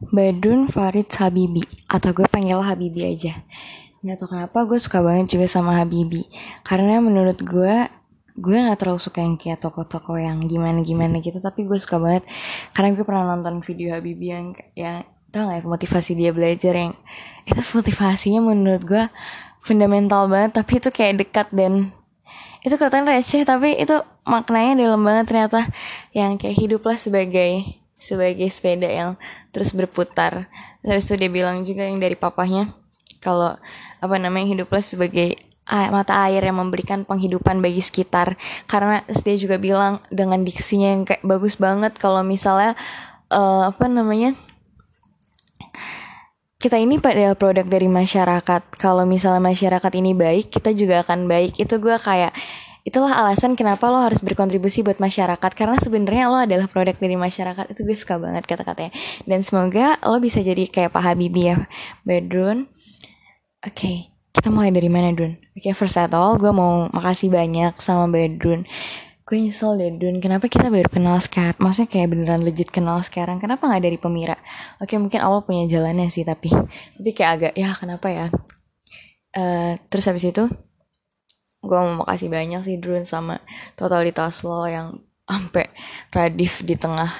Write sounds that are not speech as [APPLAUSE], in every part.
Badun Farid Habibi. Atau gue panggil Habibi aja. Nggak tau kenapa gue suka banget juga sama Habibi. Karena menurut gue gue nggak terlalu suka yang kayak toko-toko yang gimana-gimana gitu. Tapi gue suka banget. Karena gue pernah nonton video Habibi yang yang tau gak ya motivasi dia belajar yang itu motivasinya menurut gue fundamental banget tapi itu kayak dekat dan itu kelihatan receh tapi itu maknanya dalam banget ternyata yang kayak hiduplah sebagai sebagai sepeda yang terus berputar. Terus itu dia bilang juga yang dari papahnya kalau apa namanya hiduplah sebagai mata air yang memberikan penghidupan bagi sekitar. Karena terus dia juga bilang dengan diksinya yang kayak bagus banget kalau misalnya uh, apa namanya kita ini pada produk dari masyarakat. Kalau misalnya masyarakat ini baik, kita juga akan baik. Itu gue kayak itulah alasan kenapa lo harus berkontribusi buat masyarakat karena sebenarnya lo adalah produk dari masyarakat. Itu gue suka banget kata-katanya. Dan semoga lo bisa jadi kayak Pak Habibie ya. Bedrun oke okay, kita mulai dari mana Dun? Oke okay, first of all gue mau makasih banyak sama Bedrun gue nyesel deh Dun. Kenapa kita baru kenal sekarang? Maksudnya kayak beneran legit kenal sekarang? Kenapa nggak dari pemira? Oke okay, mungkin awal punya jalannya sih tapi tapi kayak agak ya kenapa ya? Uh, terus habis itu gue mau makasih banyak sih Drun sama totalitas lo yang sampai radif di tengah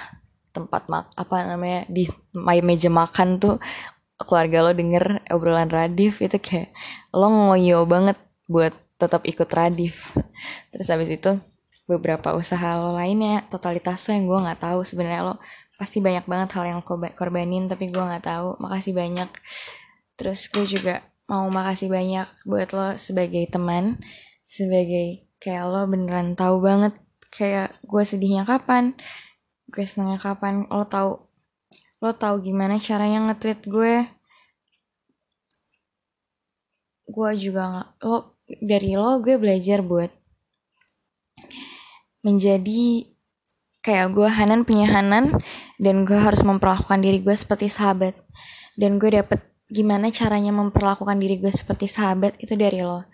tempat mak apa namanya di meja makan tuh. Keluarga lo denger obrolan radif itu kayak lo ngoyo banget buat tetap ikut radif. Terus habis itu beberapa usaha lo lainnya totalitasnya yang gue nggak tahu. Sebenarnya lo pasti banyak banget hal yang korbanin tapi gue nggak tahu. Makasih banyak. Terus gue juga mau makasih banyak buat lo sebagai teman sebagai kayak lo beneran tahu banget kayak gue sedihnya kapan gue senangnya kapan lo tahu lo tahu gimana caranya ngetrit gue. Gue juga nggak lo dari lo gue belajar buat menjadi kayak gue Hanan punya Hanan dan gue harus memperlakukan diri gue seperti sahabat. Dan gue dapet gimana caranya memperlakukan diri gue seperti sahabat itu dari lo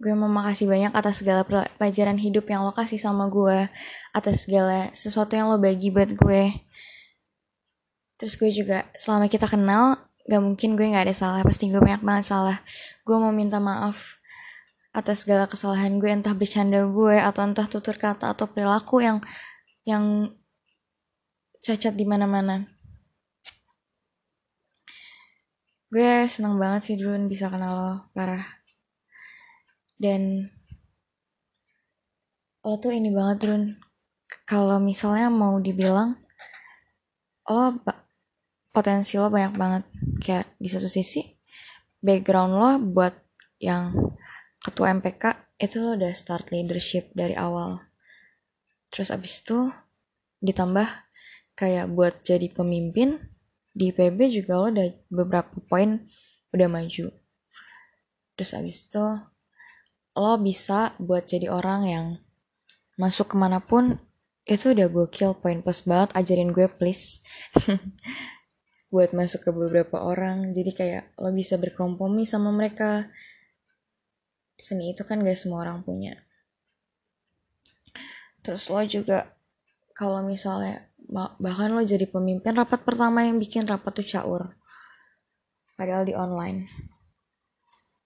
gue mau makasih banyak atas segala pelajaran hidup yang lo kasih sama gue atas segala sesuatu yang lo bagi buat gue. Terus gue juga selama kita kenal gak mungkin gue gak ada salah. Pasti gue banyak banget salah. Gue mau minta maaf atas segala kesalahan gue entah bercanda gue atau entah tutur kata atau perilaku yang yang cacat di mana-mana. Gue seneng banget sih dulu bisa kenal lo parah dan lo tuh ini banget Run. Kalau misalnya mau dibilang lo potensi lo banyak banget. Kayak di satu sisi background lo buat yang ketua MPK itu lo udah start leadership dari awal. Terus abis itu ditambah kayak buat jadi pemimpin di PB juga lo udah beberapa poin udah maju. Terus abis itu lo bisa buat jadi orang yang masuk ke mana pun itu udah gokil poin plus banget ajarin gue please. [LAUGHS] Buat masuk ke beberapa orang jadi kayak lo bisa berkompromi sama mereka. Seni itu kan gak semua orang punya. Terus lo juga kalau misalnya bahkan lo jadi pemimpin rapat pertama yang bikin rapat tuh caur. Padahal di online.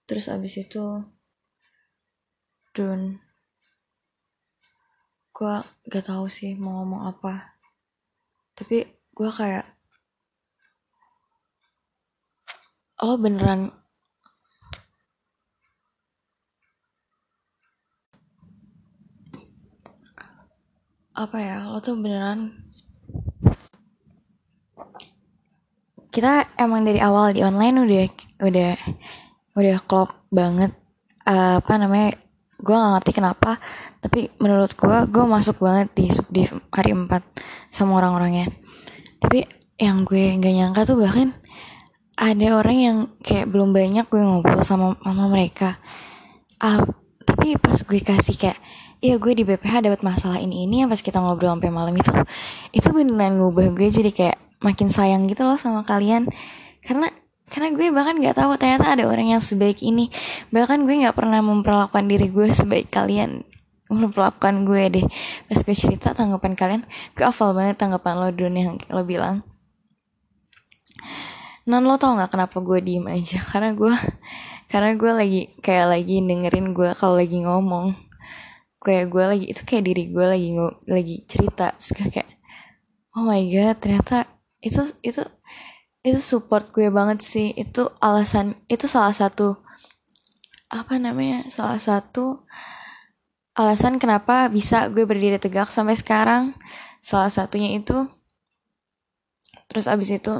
Terus abis itu Dun. Gue gak tahu sih mau ngomong apa. Tapi gue kayak lo beneran. Apa ya? Lo tuh beneran? Kita emang dari awal di online udah udah udah klop banget uh, apa namanya gue gak ngerti kenapa tapi menurut gue gue masuk banget di subdiv hari 4 sama orang-orangnya. Tapi yang gue gak nyangka tuh bahkan ada orang yang kayak belum banyak gue ngobrol sama mama mereka. Uh, tapi pas gue kasih kayak iya gue di BPH dapat masalah ini ini yang pas kita ngobrol sampai malam itu itu beneran ngubah gue jadi kayak makin sayang gitu loh sama kalian. Karena karena gue bahkan nggak tahu ternyata ada orang yang sebaik ini. Bahkan gue nggak pernah memperlakukan diri gue sebaik kalian. Memperlakukan gue deh. Pas gue cerita tanggapan kalian gue hafal banget tanggapan lo dulu yang lo bilang. Non lo tau nggak kenapa gue diem aja? [LAUGHS] Karena gue karena gue lagi kayak lagi dengerin gue kalau lagi ngomong. Kayak gue lagi itu kayak diri gue lagi lagi cerita. Terus kayak oh my god ternyata itu itu itu support gue banget sih. Itu alasan itu salah satu apa namanya salah satu alasan kenapa bisa gue berdiri tegak sampai sekarang. Salah satunya itu terus abis itu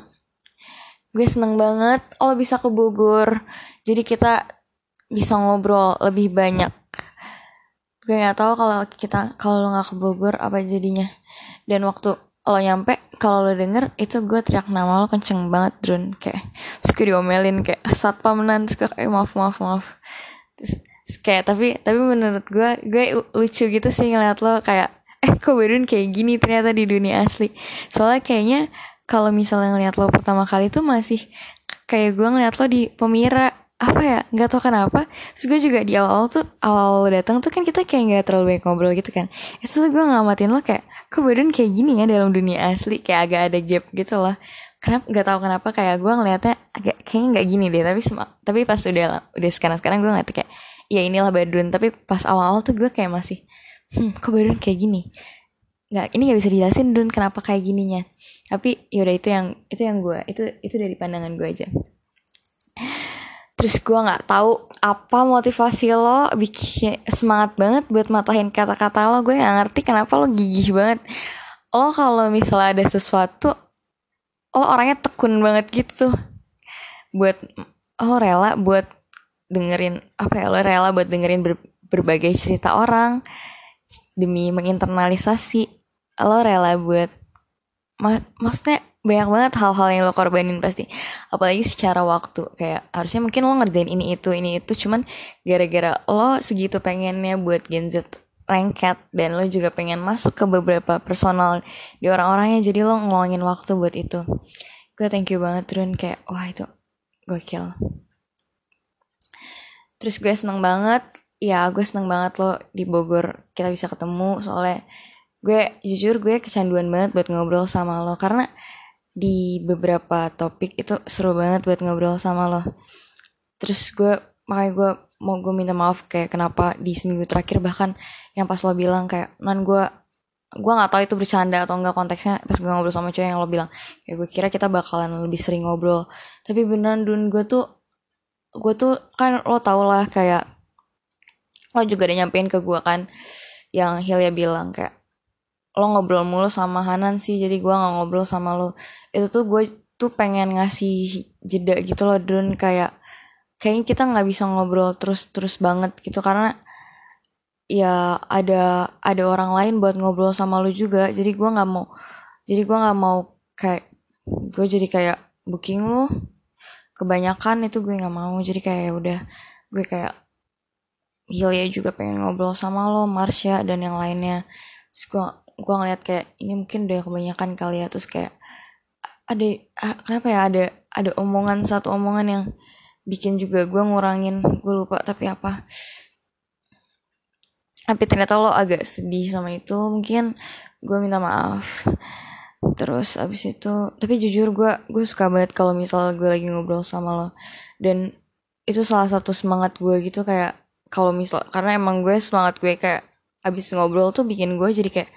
gue seneng banget lo bisa ke Bogor. Jadi kita bisa ngobrol lebih banyak. Gue nggak tahu kalau kita kalau lo nggak ke Bogor apa jadinya. Dan waktu lo nyampe kalau lo denger itu gue teriak nama lo kenceng banget drone kayak terus diomelin kayak satpam nan. Terus kayak maaf maaf maaf. Terus, kayak tapi tapi menurut gue gue lucu gitu sih ngeliat lo kayak eh kok Bedun kayak gini ternyata di dunia asli? Soalnya kayaknya kalau misalnya ngeliat lo pertama kali tuh masih kayak gue ngeliat lo di pemira. Apa ya? Nggak tau kenapa. Terus gue juga di awal-awal tuh awal datang tuh kan kita kayak nggak terlalu banyak ngobrol gitu kan. Itu tuh gue ngamatin lo kayak badan kayak gini ya dalam dunia asli kayak agak ada gap gitu lah kenapa nggak tahu kenapa kayak gue ngeliatnya agak kayaknya nggak gini deh tapi tapi pas udah udah sekarang sekarang gue ngerti kayak ya inilah Badrun tapi pas awal-awal tuh gue kayak masih hmm kok Badrun kayak gini? Nggak ini nggak bisa dijelasin Dun kenapa kayak gininya. Tapi yaudah itu yang itu yang gue itu itu dari pandangan gue aja terus gue nggak tahu apa motivasi lo bikin semangat banget buat matahin kata-kata lo. Gue nggak ngerti kenapa lo gigih banget. Lo kalau misalnya ada sesuatu lo orangnya tekun banget gitu buat lo rela buat dengerin apa ya lo rela buat dengerin ber, berbagai cerita orang demi menginternalisasi. Lo rela buat mak maksudnya banyak banget hal-hal yang lo korbanin pasti. Apalagi secara waktu. Kayak harusnya mungkin lo ngerjain ini itu ini itu. Cuman gara-gara lo segitu pengennya buat Gen Z lengket dan lo juga pengen masuk ke beberapa personal di orang-orangnya jadi lo ngeluangin waktu buat itu. Gue thank you banget Run. Kayak wah itu gokil. Terus gue seneng banget ya gue seneng banget lo di Bogor kita bisa ketemu. Soalnya gue jujur gue kecanduan banget buat ngobrol sama lo. Karena di beberapa topik itu seru banget buat ngobrol sama lo. Terus gue makanya gue mau gue minta maaf kayak kenapa di seminggu terakhir bahkan yang pas lo bilang kayak nan gue gue nggak tahu itu bercanda atau enggak konteksnya pas gue ngobrol sama cewek yang lo bilang kayak gue kira kita bakalan lebih sering ngobrol. Tapi beneran dun gue tuh gue tuh kan lo tau lah kayak lo juga udah nyampein ke gue kan yang Hilya bilang kayak lo ngobrol mulu sama Hanan sih jadi gue nggak ngobrol sama lo. Itu tuh gue tuh pengen ngasih jeda gitu loh Dun. Kayak kayaknya kita nggak bisa ngobrol terus terus banget gitu karena ya ada ada orang lain buat ngobrol sama lo juga. Jadi gue nggak mau jadi gue nggak mau kayak gue jadi kayak booking lo. Kebanyakan itu gue nggak mau jadi kayak ya udah gue kayak Hilya juga pengen ngobrol sama lo Marsha dan yang lainnya. Terus gue gue ngeliat kayak ini mungkin udah kebanyakan kali ya. Terus kayak ada kenapa ya? Ada ada omongan satu omongan yang bikin juga gue ngurangin. Gue lupa tapi apa. Tapi ternyata lo agak sedih sama itu mungkin gue minta maaf. Terus abis itu tapi jujur gue gue suka banget kalau misal gue lagi ngobrol sama lo. Dan itu salah satu semangat gue gitu kayak kalau misal karena emang gue semangat gue kayak abis ngobrol tuh bikin gue jadi kayak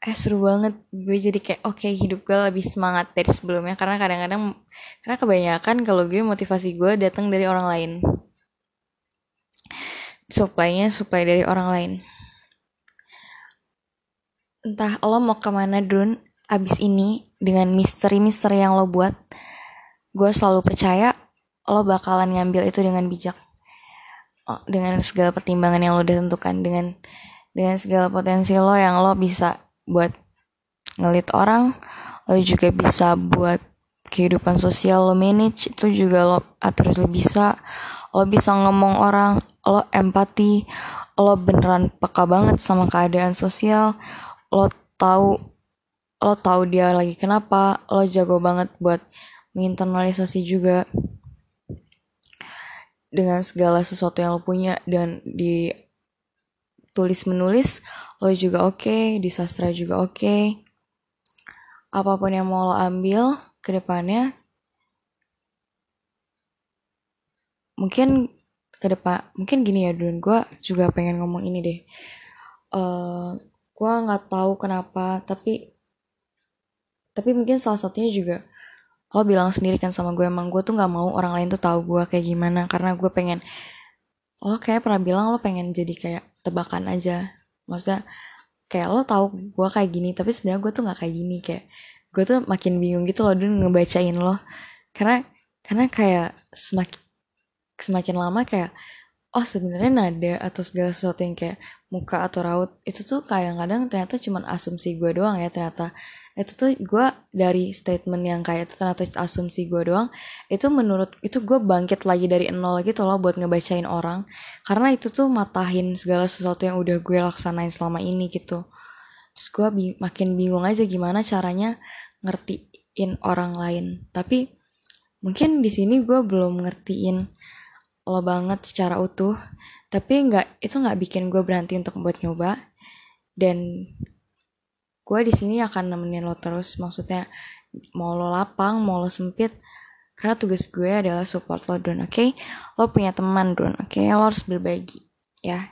eh seru banget. Gue jadi kayak oke okay, hidup gue lebih semangat dari sebelumnya. Karena kadang-kadang karena kebanyakan kalau gue motivasi gue datang dari orang lain. Supply-nya supply dari orang lain. Entah lo mau ke mana Drun abis ini dengan misteri-misteri yang lo buat gue selalu percaya lo bakalan ngambil itu dengan bijak. Oh, dengan segala pertimbangan yang lo udah tentukan dengan dengan segala potensi lo yang lo bisa buat ngelit orang lo juga bisa buat kehidupan sosial lo manage itu juga lo atur lo bisa. Lo bisa ngomong orang lo empati lo beneran peka banget sama keadaan sosial lo tahu lo tahu dia lagi kenapa lo jago banget buat menginternalisasi juga dengan segala sesuatu yang lo punya. Dan di tulis menulis lo juga oke okay, di sastra juga oke. Okay. apa pun yang mau lo ambil ke depannya mungkin ke depan mungkin gini ya Dun. Gue juga pengen ngomong ini deh. Uh, gue nggak tahu kenapa tapi tapi mungkin salah satunya juga lo bilang sendiri kan sama gue emang gue tuh nggak mau orang lain tuh tahu gue kayak gimana karena gue pengen lo kayak pernah bilang lo pengen jadi kayak tebakan aja maksudnya kayak lo tahu gue kayak gini tapi sebenarnya gue tuh nggak kayak gini. Kayak gue tuh makin bingung gitu loh dulu ngebacain lo. Karena karena kayak semakin semakin lama kayak oh sebenarnya nada atau segala sesuatu yang kayak muka atau raut itu tuh kadang-kadang ternyata cuma asumsi gue doang ya ternyata itu tuh gue dari statement yang kayak itu ternyata asumsi gue doang itu menurut itu gue bangkit lagi dari nol lagi tuh loh buat ngebacain orang. Karena itu tuh matahin segala sesuatu yang udah gue laksanain selama ini gitu. Terus gue bi makin bingung aja gimana caranya ngertiin orang lain. Tapi mungkin di sini gue belum ngertiin lo banget secara utuh. Tapi nggak itu nggak bikin gue berhenti untuk buat nyoba. Dan gue di sini akan nemenin lo terus maksudnya mau lo lapang mau lo sempit karena tugas gue adalah support lo don oke okay? lo punya teman don oke okay? lo harus berbagi ya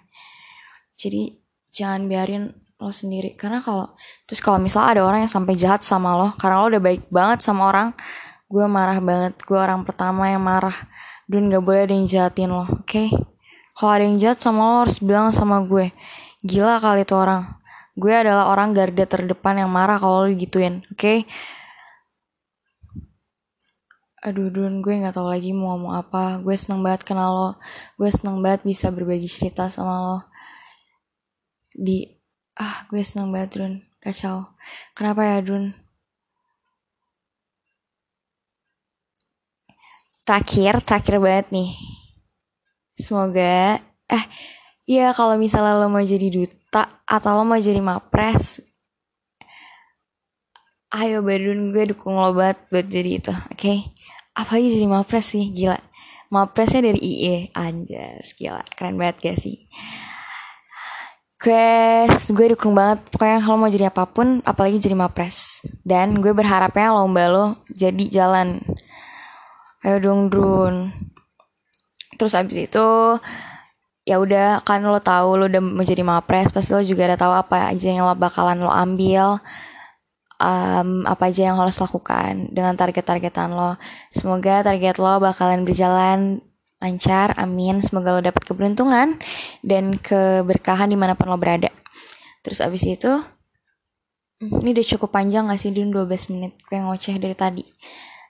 jadi jangan biarin lo sendiri karena kalau terus kalau misalnya ada orang yang sampai jahat sama lo karena lo udah baik banget sama orang gue marah banget gue orang pertama yang marah dan gak boleh ada yang jahatin lo oke okay? kalau ada yang jahat sama lo harus bilang sama gue gila kali itu orang gue adalah orang garda terdepan yang marah kalau lo gituin oke? Okay? aduh Dun gue nggak tahu lagi mau ngomong apa. Gue seneng banget kenal lo. Gue seneng banget bisa berbagi cerita sama lo. Di ah gue seneng banget Dun. Kacau. Kenapa ya Dun? Terakhir terakhir banget nih. Semoga eh iya kalau misalnya lo mau jadi duta atau lo mau jadi mapres? Ayo badun gue dukung lo banget buat jadi itu oke? Okay? apalagi jadi mapres sih gila. Mapresnya dari IE anjas gila keren banget gak sih? Gue gue dukung banget pokoknya kalau mau jadi apa pun apalagi jadi mapres. Dan gue berharapnya lomba lo jadi jalan. Ayo dong drone terus abis itu ya udah kan lo tahu lo udah mau jadi mapres pasti lo juga udah tahu apa aja yang lo bakalan lo ambil um, apa aja yang harus lakukan dengan target-targetan lo. Semoga target lo bakalan berjalan lancar amin. Semoga lo dapet keberuntungan dan keberkahan di mana pun lo berada. Terus abis itu ini udah cukup panjang gak sih Dun? 12 menit gue ngoceh dari tadi.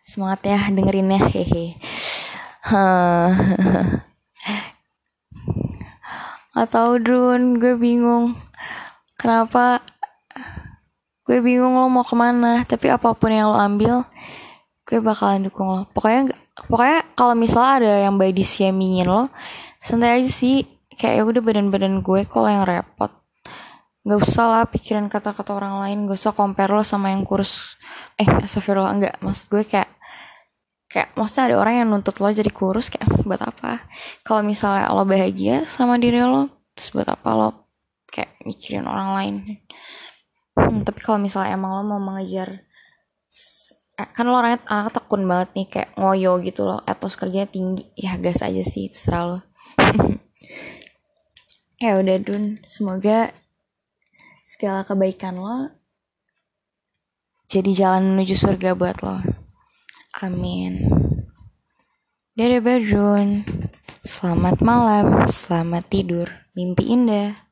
Semangat ya dengerinnya hehe. [LAUGHS] Atau Drun, gue bingung. Kenapa? Gue bingung lo mau ke mana. Tapi apa pun yang lo ambil gue bakalan dukung lo. Pokoknya pokoknya kalau misalnya ada yang by dishamingin lo santai aja sih. Kayak ya udah badan-badan gue kalau yang repot. Nggak usah lah pikiran kata-kata orang lain. Gak usah compare lo sama yang kurus. Eh astagfirullah. Enggak maksud gue kayak kayak maksudnya ada orang yang nuntut lo jadi kurus kayak buat apa? Kalau misalnya lo bahagia sama diri lo terus buat apa lo kayak mikirin orang lain? Hmm, tapi kalau misalnya emang lo mau mengejar eh, kan lo orangnya anak tekun banget nih kayak ngoyo gitu loh etos kerjanya tinggi. Ya gas aja sih terserah lo. [LAUGHS] Ya udah dun. Semoga segala kebaikan lo jadi jalan menuju surga buat lo Amin. Dadah Badrun. Selamat malam, selamat tidur, mimpi indah.